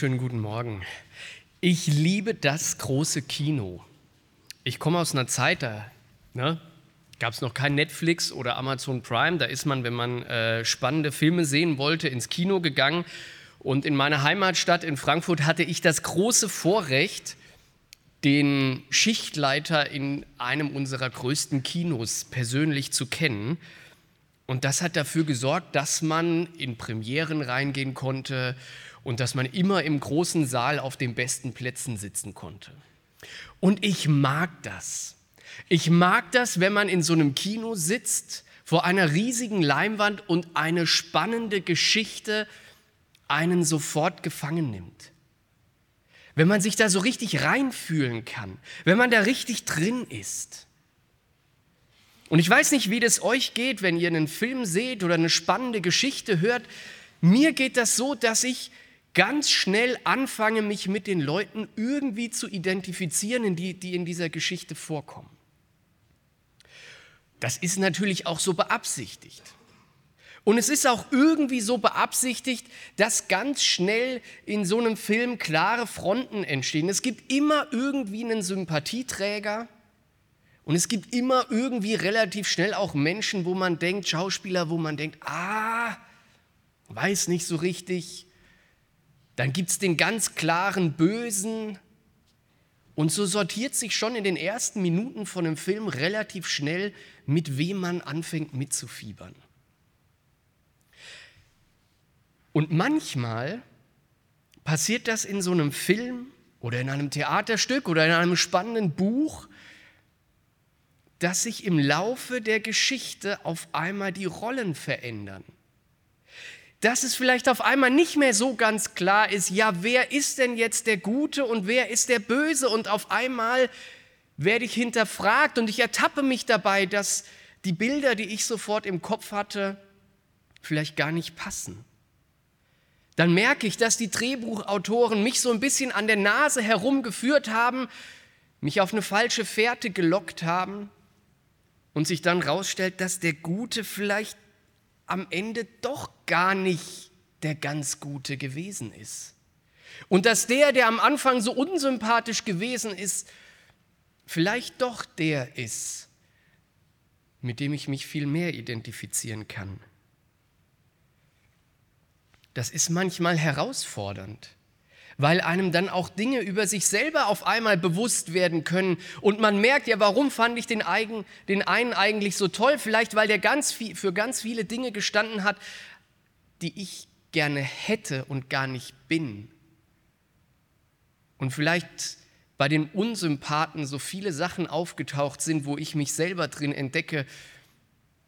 Wunderschönen guten Morgen. Ich liebe das große Kino. Ich komme aus einer Zeit, da ne, gab es noch kein Netflix oder Amazon Prime. Da ist man, wenn man äh, spannende Filme sehen wollte, ins Kino gegangen. Und in meiner Heimatstadt in Frankfurt hatte ich das große Vorrecht, den Schichtleiter in einem unserer größten Kinos persönlich zu kennen. Und das hat dafür gesorgt, dass man in Premieren reingehen konnte und dass man immer im großen Saal auf den besten Plätzen sitzen konnte. Und ich mag das. Ich mag das, wenn man in so einem Kino sitzt, vor einer riesigen Leinwand und eine spannende Geschichte einen sofort gefangen nimmt. Wenn man sich da so richtig reinfühlen kann, wenn man da richtig drin ist. Und ich weiß nicht, wie das euch geht, wenn ihr einen Film seht oder eine spannende Geschichte hört. Mir geht das so, dass ich ganz schnell anfange, mich mit den Leuten irgendwie zu identifizieren, die, die in dieser Geschichte vorkommen. Das ist natürlich auch so beabsichtigt. Und es ist auch irgendwie so beabsichtigt, dass ganz schnell in so einem Film klare Fronten entstehen. Es gibt immer irgendwie einen Sympathieträger und es gibt immer irgendwie relativ schnell auch Menschen, wo man denkt, Schauspieler, wo man denkt, ah, weiß nicht so richtig. Dann gibt es den ganz klaren Bösen. Und so sortiert sich schon in den ersten Minuten von einem Film relativ schnell, mit wem man anfängt mitzufiebern. Und manchmal passiert das in so einem Film oder in einem Theaterstück oder in einem spannenden Buch, dass sich im Laufe der Geschichte auf einmal die Rollen verändern. Dass es vielleicht auf einmal nicht mehr so ganz klar ist, ja, wer ist denn jetzt der Gute und wer ist der Böse? Und auf einmal werde ich hinterfragt und ich ertappe mich dabei, dass die Bilder, die ich sofort im Kopf hatte, vielleicht gar nicht passen. Dann merke ich, dass die Drehbuchautoren mich so ein bisschen an der Nase herumgeführt haben, mich auf eine falsche Fährte gelockt haben und sich dann rausstellt, dass der Gute vielleicht am Ende doch gar nicht der ganz Gute gewesen ist. Und dass der, der am Anfang so unsympathisch gewesen ist, vielleicht doch der ist, mit dem ich mich viel mehr identifizieren kann. Das ist manchmal herausfordernd, weil einem dann auch Dinge über sich selber auf einmal bewusst werden können und man merkt ja, warum fand ich den, eigen, den einen eigentlich so toll? Vielleicht, weil der ganz viel, für ganz viele Dinge gestanden hat, die ich gerne hätte und gar nicht bin. Und vielleicht bei den Unsympathen so viele Sachen aufgetaucht sind, wo ich mich selber drin entdecke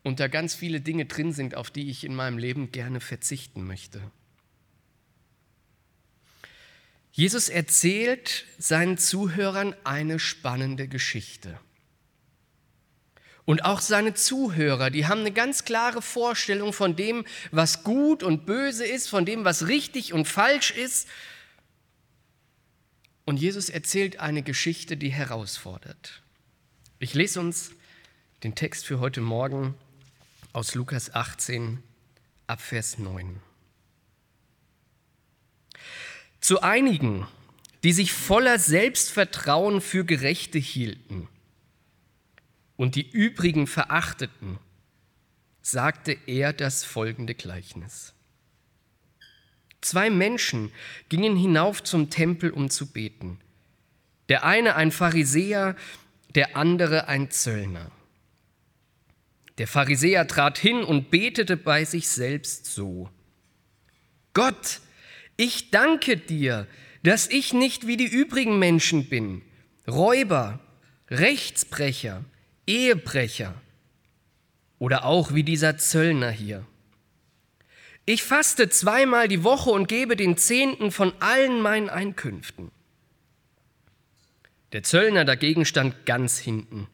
und da ganz viele Dinge drin sind, auf die ich in meinem Leben gerne verzichten möchte. Jesus erzählt seinen Zuhörern eine spannende Geschichte. Und auch seine Zuhörer, die haben eine ganz klare Vorstellung von dem, was gut und böse ist, von dem, was richtig und falsch ist. Und Jesus erzählt eine Geschichte, die herausfordert. Ich lese uns den Text für heute Morgen aus Lukas 18 ab Vers 9. Zu einigen, die sich voller Selbstvertrauen für Gerechte hielten und die übrigen verachteten, sagte er das folgende Gleichnis. Zwei Menschen gingen hinauf zum Tempel, um zu beten. Der eine ein Pharisäer, der andere ein Zöllner. Der Pharisäer trat hin und betete bei sich selbst so. Gott, ich danke dir, dass ich nicht wie die übrigen Menschen bin, Räuber, Rechtsbrecher, Ehebrecher oder auch wie dieser Zöllner hier. Ich faste zweimal die Woche und gebe den Zehnten von allen meinen Einkünften. Der Zöllner dagegen stand ganz hinten,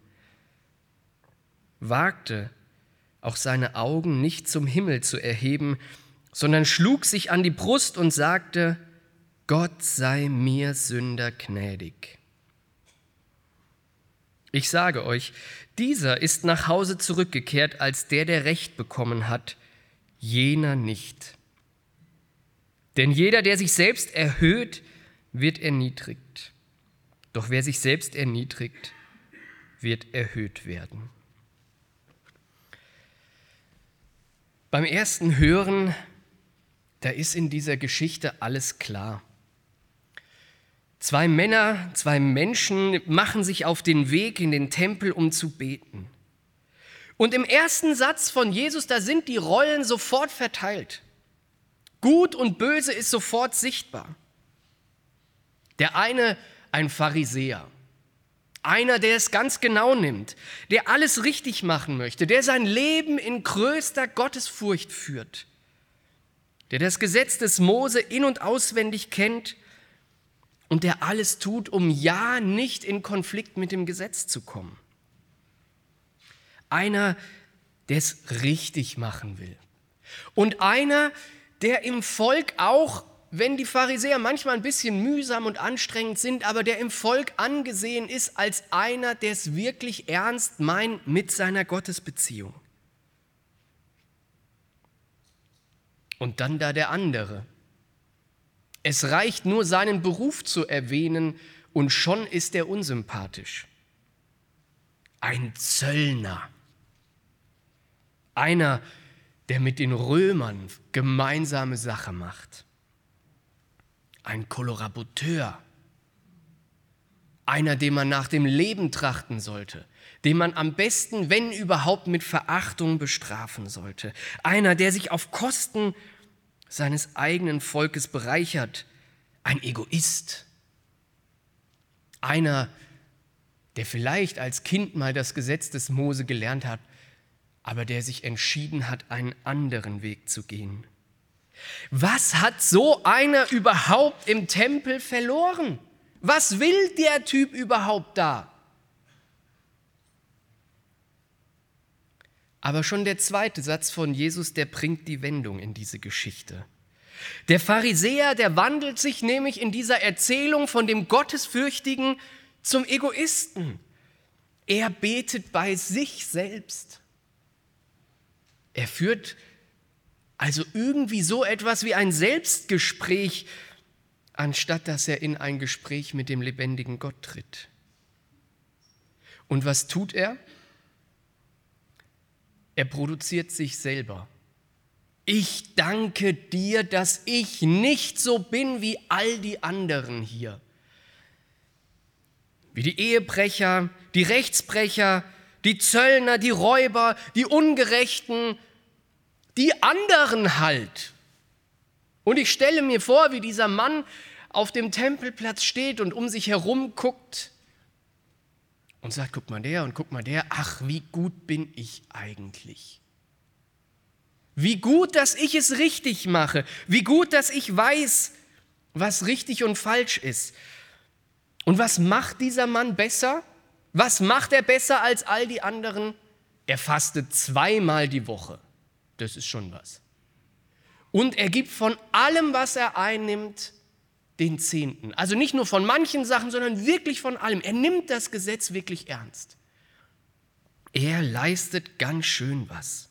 wagte auch seine Augen nicht zum Himmel zu erheben, sondern schlug sich an die Brust und sagte, Gott sei mir Sünder gnädig. Ich sage euch, dieser ist nach Hause zurückgekehrt als der, der Recht bekommen hat, jener nicht. Denn jeder, der sich selbst erhöht, wird erniedrigt. Doch wer sich selbst erniedrigt, wird erhöht werden. Beim ersten Hören, da ist in dieser Geschichte alles klar. Zwei Männer, zwei Menschen machen sich auf den Weg in den Tempel, um zu beten. Und im ersten Satz von Jesus, da sind die Rollen sofort verteilt. Gut und böse ist sofort sichtbar. Der eine ein Pharisäer, einer, der es ganz genau nimmt, der alles richtig machen möchte, der sein Leben in größter Gottesfurcht führt, der das Gesetz des Mose in und auswendig kennt und der alles tut, um ja nicht in Konflikt mit dem Gesetz zu kommen. Einer, der es richtig machen will. Und einer, der im Volk auch, wenn die Pharisäer manchmal ein bisschen mühsam und anstrengend sind, aber der im Volk angesehen ist als einer, der es wirklich ernst meint mit seiner Gottesbeziehung. Und dann da der andere, es reicht nur seinen Beruf zu erwähnen und schon ist er unsympathisch. Ein Zöllner. Einer, der mit den Römern gemeinsame Sache macht. Ein Kollaborateur. Einer, dem man nach dem Leben trachten sollte, den man am besten, wenn überhaupt, mit Verachtung bestrafen sollte. Einer, der sich auf Kosten seines eigenen Volkes bereichert, ein Egoist, einer, der vielleicht als Kind mal das Gesetz des Mose gelernt hat, aber der sich entschieden hat, einen anderen Weg zu gehen. Was hat so einer überhaupt im Tempel verloren? Was will der Typ überhaupt da? Aber schon der zweite Satz von Jesus, der bringt die Wendung in diese Geschichte. Der Pharisäer, der wandelt sich nämlich in dieser Erzählung von dem Gottesfürchtigen zum Egoisten. Er betet bei sich selbst. Er führt also irgendwie so etwas wie ein Selbstgespräch, anstatt dass er in ein Gespräch mit dem lebendigen Gott tritt. Und was tut er? Er produziert sich selber. Ich danke dir, dass ich nicht so bin wie all die anderen hier. Wie die Ehebrecher, die Rechtsbrecher, die Zöllner, die Räuber, die Ungerechten, die anderen halt. Und ich stelle mir vor, wie dieser Mann auf dem Tempelplatz steht und um sich herum guckt und sagt, guck mal der und guck mal der, ach, wie gut bin ich eigentlich. Wie gut, dass ich es richtig mache. Wie gut, dass ich weiß, was richtig und falsch ist. Und was macht dieser Mann besser? Was macht er besser als all die anderen? Er fastet zweimal die Woche. Das ist schon was. Und er gibt von allem, was er einnimmt, den Zehnten. Also nicht nur von manchen Sachen, sondern wirklich von allem. Er nimmt das Gesetz wirklich ernst. Er leistet ganz schön was.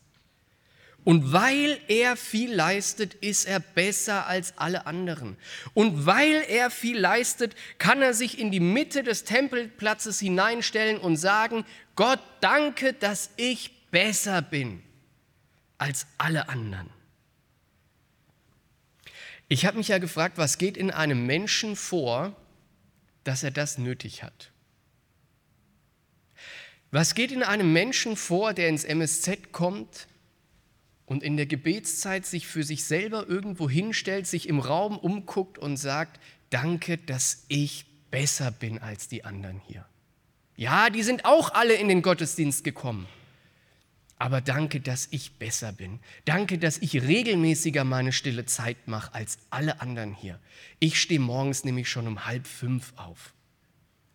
Und weil er viel leistet, ist er besser als alle anderen. Und weil er viel leistet, kann er sich in die Mitte des Tempelplatzes hineinstellen und sagen, Gott, danke, dass ich besser bin als alle anderen. Ich habe mich ja gefragt, was geht in einem Menschen vor, dass er das nötig hat? Was geht in einem Menschen vor, der ins MSZ kommt und in der Gebetszeit sich für sich selber irgendwo hinstellt, sich im Raum umguckt und sagt, danke, dass ich besser bin als die anderen hier. Ja, die sind auch alle in den Gottesdienst gekommen. Aber danke, dass ich besser bin. Danke, dass ich regelmäßiger meine stille Zeit mache als alle anderen hier. Ich stehe morgens nämlich schon um halb fünf auf.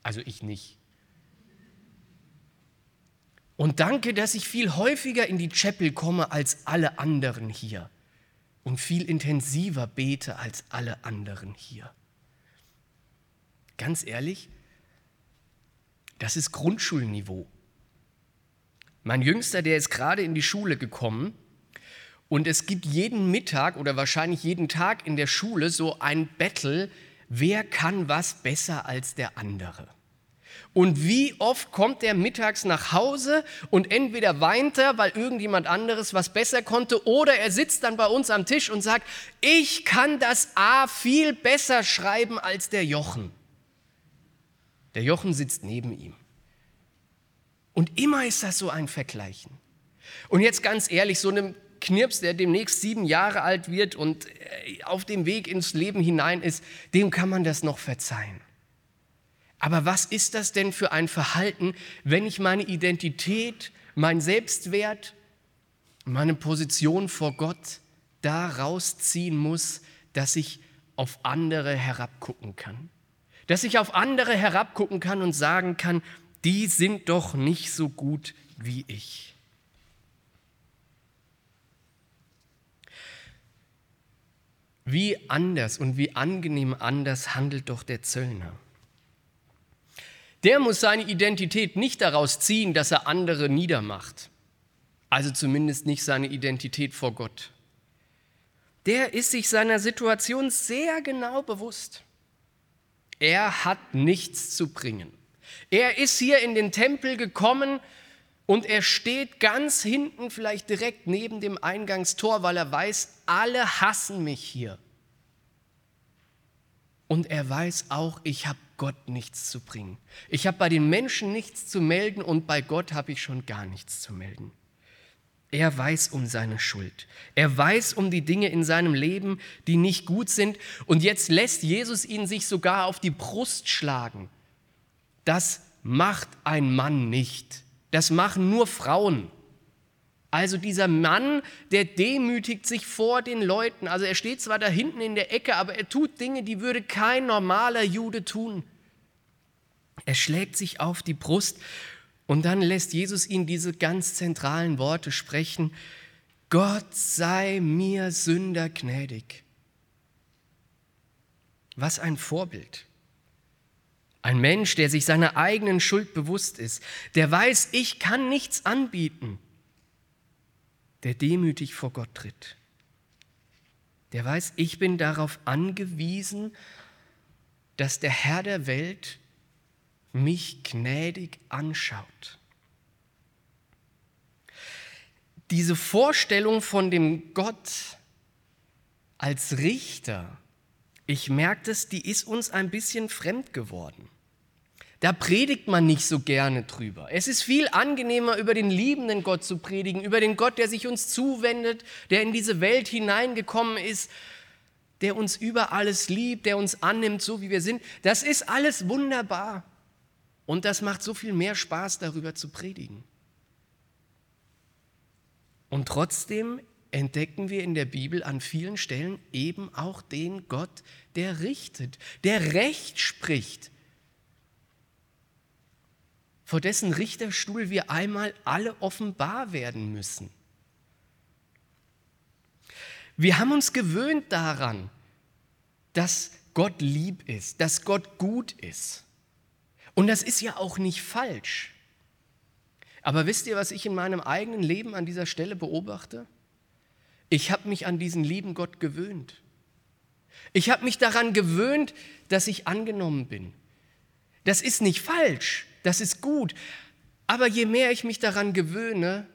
Also ich nicht. Und danke, dass ich viel häufiger in die Chapel komme als alle anderen hier. Und viel intensiver bete als alle anderen hier. Ganz ehrlich, das ist Grundschulniveau. Mein Jüngster, der ist gerade in die Schule gekommen und es gibt jeden Mittag oder wahrscheinlich jeden Tag in der Schule so ein Battle, wer kann was besser als der andere. Und wie oft kommt er mittags nach Hause und entweder weint er, weil irgendjemand anderes was besser konnte, oder er sitzt dann bei uns am Tisch und sagt, ich kann das A viel besser schreiben als der Jochen. Der Jochen sitzt neben ihm. Und immer ist das so ein Vergleichen. Und jetzt ganz ehrlich, so einem Knirps, der demnächst sieben Jahre alt wird und äh, auf dem Weg ins Leben hinein ist, dem kann man das noch verzeihen. Aber was ist das denn für ein Verhalten, wenn ich meine Identität, mein Selbstwert, meine Position vor Gott da rausziehen muss, dass ich auf andere herabgucken kann? Dass ich auf andere herabgucken kann und sagen kann, die sind doch nicht so gut wie ich. Wie anders und wie angenehm anders handelt doch der Zöllner. Der muss seine Identität nicht daraus ziehen, dass er andere niedermacht. Also zumindest nicht seine Identität vor Gott. Der ist sich seiner Situation sehr genau bewusst. Er hat nichts zu bringen. Er ist hier in den Tempel gekommen und er steht ganz hinten, vielleicht direkt neben dem Eingangstor, weil er weiß, alle hassen mich hier. Und er weiß auch, ich habe Gott nichts zu bringen. Ich habe bei den Menschen nichts zu melden und bei Gott habe ich schon gar nichts zu melden. Er weiß um seine Schuld. Er weiß um die Dinge in seinem Leben, die nicht gut sind. Und jetzt lässt Jesus ihn sich sogar auf die Brust schlagen das macht ein Mann nicht. Das machen nur Frauen. Also dieser Mann, der demütigt sich vor den Leuten. Also er steht zwar da hinten in der Ecke, aber er tut Dinge, die würde kein normaler Jude tun. Er schlägt sich auf die Brust und dann lässt Jesus ihn diese ganz zentralen Worte sprechen. Gott sei mir Sünder gnädig. Was ein Vorbild. Ein Mensch, der sich seiner eigenen Schuld bewusst ist, der weiß, ich kann nichts anbieten, der demütig vor Gott tritt. Der weiß, ich bin darauf angewiesen, dass der Herr der Welt mich gnädig anschaut. Diese Vorstellung von dem Gott als Richter, ich merke es, die ist uns ein bisschen fremd geworden. Da predigt man nicht so gerne drüber. Es ist viel angenehmer, über den liebenden Gott zu predigen, über den Gott, der sich uns zuwendet, der in diese Welt hineingekommen ist, der uns über alles liebt, der uns annimmt, so wie wir sind. Das ist alles wunderbar. Und das macht so viel mehr Spaß, darüber zu predigen. Und trotzdem entdecken wir in der Bibel an vielen Stellen eben auch den Gott, der richtet, der Recht spricht, vor dessen Richterstuhl wir einmal alle offenbar werden müssen. Wir haben uns gewöhnt daran, dass Gott lieb ist, dass Gott gut ist. Und das ist ja auch nicht falsch. Aber wisst ihr, was ich in meinem eigenen Leben an dieser Stelle beobachte? Ich habe mich an diesen lieben Gott gewöhnt. Ich habe mich daran gewöhnt, dass ich angenommen bin. Das ist nicht falsch das ist gut. Aber je mehr ich mich daran gewöhne,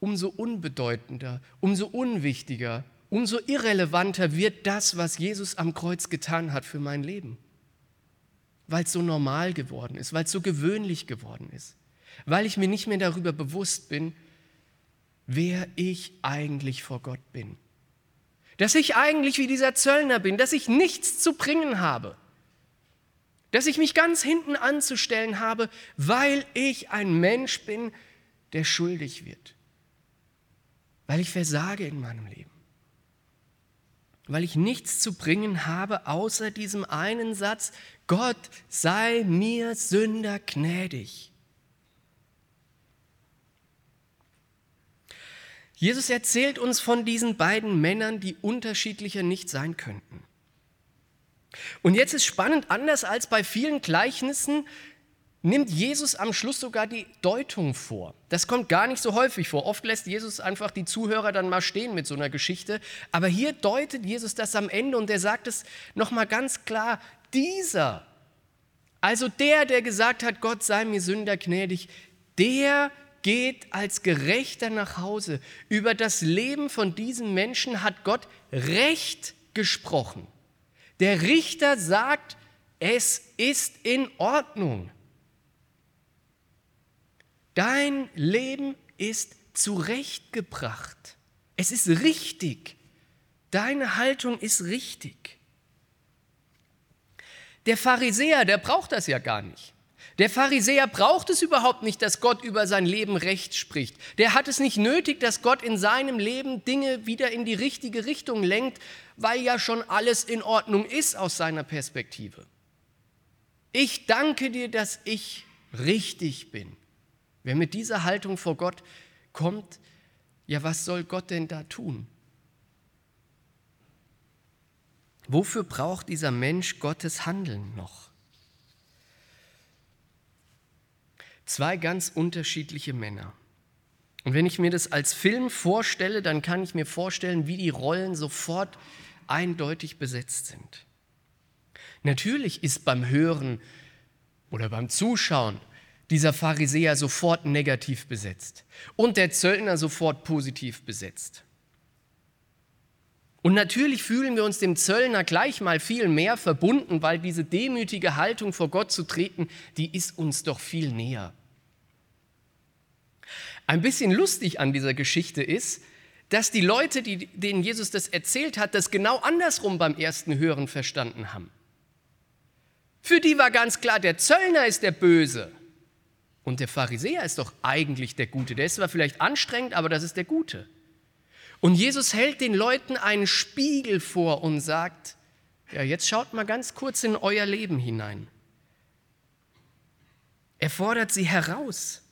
umso unbedeutender, umso unwichtiger, umso irrelevanter wird das, was Jesus am Kreuz getan hat für mein Leben. Weil es so normal geworden ist, weil es so gewöhnlich geworden ist, weil ich mir nicht mehr darüber bewusst bin, wer ich eigentlich vor Gott bin. Dass ich eigentlich wie dieser Zöllner bin, dass ich nichts zu bringen habe dass ich mich ganz hinten anzustellen habe, weil ich ein Mensch bin, der schuldig wird, weil ich versage in meinem Leben. Weil ich nichts zu bringen habe, außer diesem einen Satz, Gott sei mir Sünder gnädig. Jesus erzählt uns von diesen beiden Männern, die unterschiedlicher nicht sein könnten. Und jetzt ist spannend, anders als bei vielen Gleichnissen nimmt Jesus am Schluss sogar die Deutung vor. Das kommt gar nicht so häufig vor. Oft lässt Jesus einfach die Zuhörer dann mal stehen mit so einer Geschichte. Aber hier deutet Jesus das am Ende und er sagt es nochmal ganz klar, dieser, also der, der gesagt hat, Gott sei mir Sünder gnädig, der geht als Gerechter nach Hause. Über das Leben von diesen Menschen hat Gott Recht gesprochen. Der Richter sagt, es ist in Ordnung. Dein Leben ist zurechtgebracht. Es ist richtig. Deine Haltung ist richtig. Der Pharisäer, der braucht das ja gar nicht. Der Pharisäer braucht es überhaupt nicht, dass Gott über sein Leben Recht spricht. Der hat es nicht nötig, dass Gott in seinem Leben Dinge wieder in die richtige Richtung lenkt, weil ja schon alles in Ordnung ist aus seiner Perspektive. Ich danke dir, dass ich richtig bin. Wer mit dieser Haltung vor Gott kommt, ja, was soll Gott denn da tun? Wofür braucht dieser Mensch Gottes Handeln noch? Zwei ganz unterschiedliche Männer. Und wenn ich mir das als Film vorstelle, dann kann ich mir vorstellen, wie die Rollen sofort eindeutig besetzt sind. Natürlich ist beim Hören oder beim Zuschauen dieser Pharisäer sofort negativ besetzt und der Zöllner sofort positiv besetzt. Und natürlich fühlen wir uns dem Zöllner gleich mal viel mehr verbunden, weil diese demütige Haltung vor Gott zu treten, die ist uns doch viel näher. Ein bisschen lustig an dieser Geschichte ist, dass die Leute, die, denen Jesus das erzählt hat, das genau andersrum beim ersten Hören verstanden haben. Für die war ganz klar, der Zöllner ist der Böse. Und der Pharisäer ist doch eigentlich der Gute. Der ist zwar vielleicht anstrengend, aber das ist der Gute. Und Jesus hält den Leuten einen Spiegel vor und sagt, ja, jetzt schaut mal ganz kurz in euer Leben hinein. Er fordert sie heraus,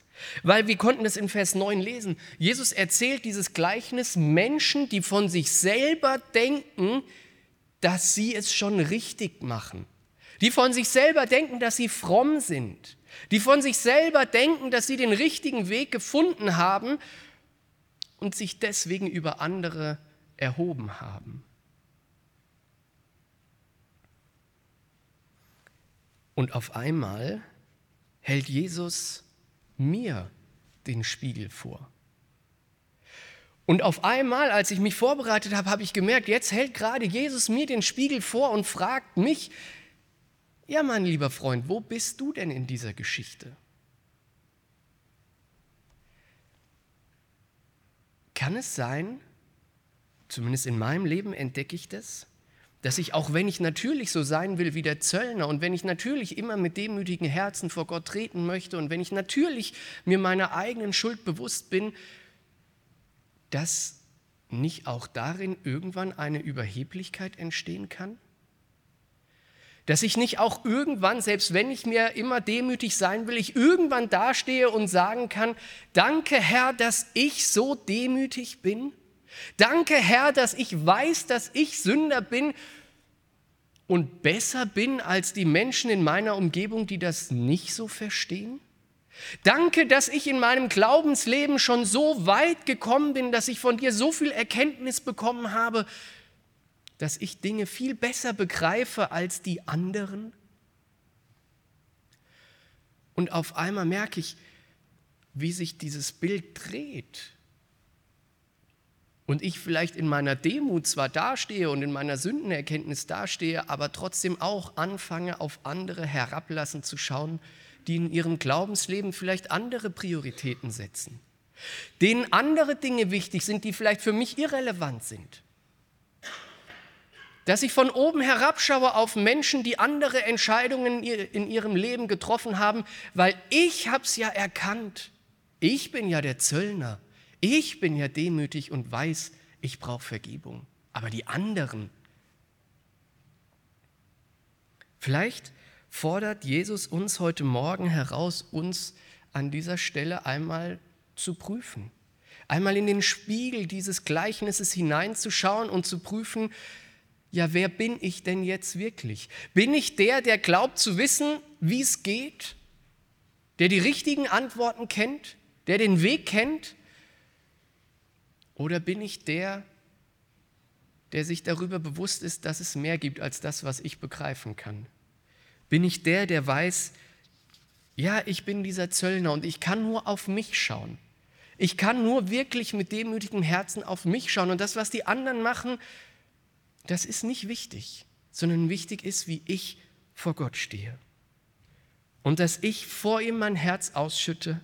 weil wir konnten es in Vers 9 lesen. Jesus erzählt dieses Gleichnis Menschen, die von sich selber denken, dass sie es schon richtig machen. Die von sich selber denken, dass sie fromm sind die von sich selber denken, dass sie den richtigen Weg gefunden haben und sich deswegen über andere erhoben haben. Und auf einmal hält Jesus mir den Spiegel vor. Und auf einmal, als ich mich vorbereitet habe, habe ich gemerkt, jetzt hält gerade Jesus mir den Spiegel vor und fragt mich, ja, mein lieber Freund, wo bist du denn in dieser Geschichte? Kann es sein, zumindest in meinem Leben entdecke ich das, dass ich, auch wenn ich natürlich so sein will wie der Zöllner und wenn ich natürlich immer mit demütigen Herzen vor Gott treten möchte und wenn ich natürlich mir meiner eigenen Schuld bewusst bin, dass nicht auch darin irgendwann eine Überheblichkeit entstehen kann? Dass ich nicht auch irgendwann, selbst wenn ich mir immer demütig sein will, ich irgendwann dastehe und sagen kann, danke Herr, dass ich so demütig bin. Danke Herr, dass ich weiß, dass ich Sünder bin und besser bin als die Menschen in meiner Umgebung, die das nicht so verstehen. Danke, dass ich in meinem Glaubensleben schon so weit gekommen bin, dass ich von dir so viel Erkenntnis bekommen habe, dass ich Dinge viel besser begreife als die anderen? Und auf einmal merke ich, wie sich dieses Bild dreht. Und ich vielleicht in meiner Demut zwar dastehe und in meiner Sündenerkenntnis dastehe, aber trotzdem auch anfange, auf andere herablassen zu schauen, die in ihrem Glaubensleben vielleicht andere Prioritäten setzen, denen andere Dinge wichtig sind, die vielleicht für mich irrelevant sind dass ich von oben herabschaue auf Menschen, die andere Entscheidungen in ihrem Leben getroffen haben, weil ich habe es ja erkannt. Ich bin ja der Zöllner. Ich bin ja demütig und weiß, ich brauche Vergebung. Aber die anderen, vielleicht fordert Jesus uns heute Morgen heraus, uns an dieser Stelle einmal zu prüfen. Einmal in den Spiegel dieses Gleichnisses hineinzuschauen und zu prüfen, ja, wer bin ich denn jetzt wirklich? Bin ich der, der glaubt zu wissen, wie es geht? Der die richtigen Antworten kennt? Der den Weg kennt? Oder bin ich der, der sich darüber bewusst ist, dass es mehr gibt als das, was ich begreifen kann? Bin ich der, der weiß, ja, ich bin dieser Zöllner und ich kann nur auf mich schauen. Ich kann nur wirklich mit demütigem Herzen auf mich schauen. Und das, was die anderen machen, das ist nicht wichtig, sondern wichtig ist, wie ich vor Gott stehe. Und dass ich vor ihm mein Herz ausschütte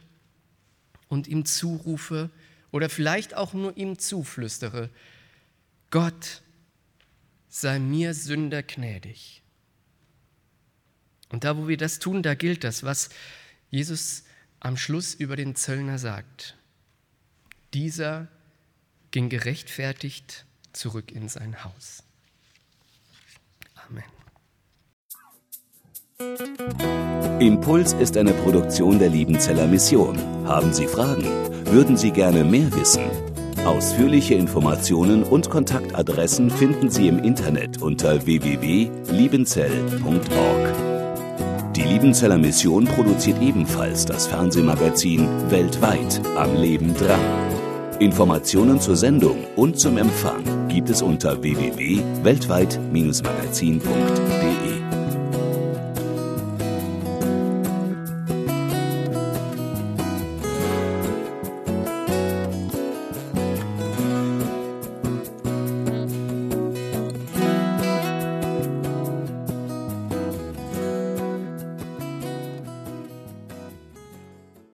und ihm zurufe oder vielleicht auch nur ihm zuflüstere, Gott, sei mir Sünder gnädig. Und da, wo wir das tun, da gilt das, was Jesus am Schluss über den Zöllner sagt. Dieser ging gerechtfertigt zurück in sein Haus. Amen. Impuls ist eine Produktion der Liebenzeller Mission. Haben Sie Fragen? Würden Sie gerne mehr wissen? Ausführliche Informationen und Kontaktadressen finden Sie im Internet unter www.liebenzell.org. Die Liebenzeller Mission produziert ebenfalls das Fernsehmagazin Weltweit am Leben dran. Informationen zur Sendung und zum Empfang gibt es unter www.weltweit-magazin.de.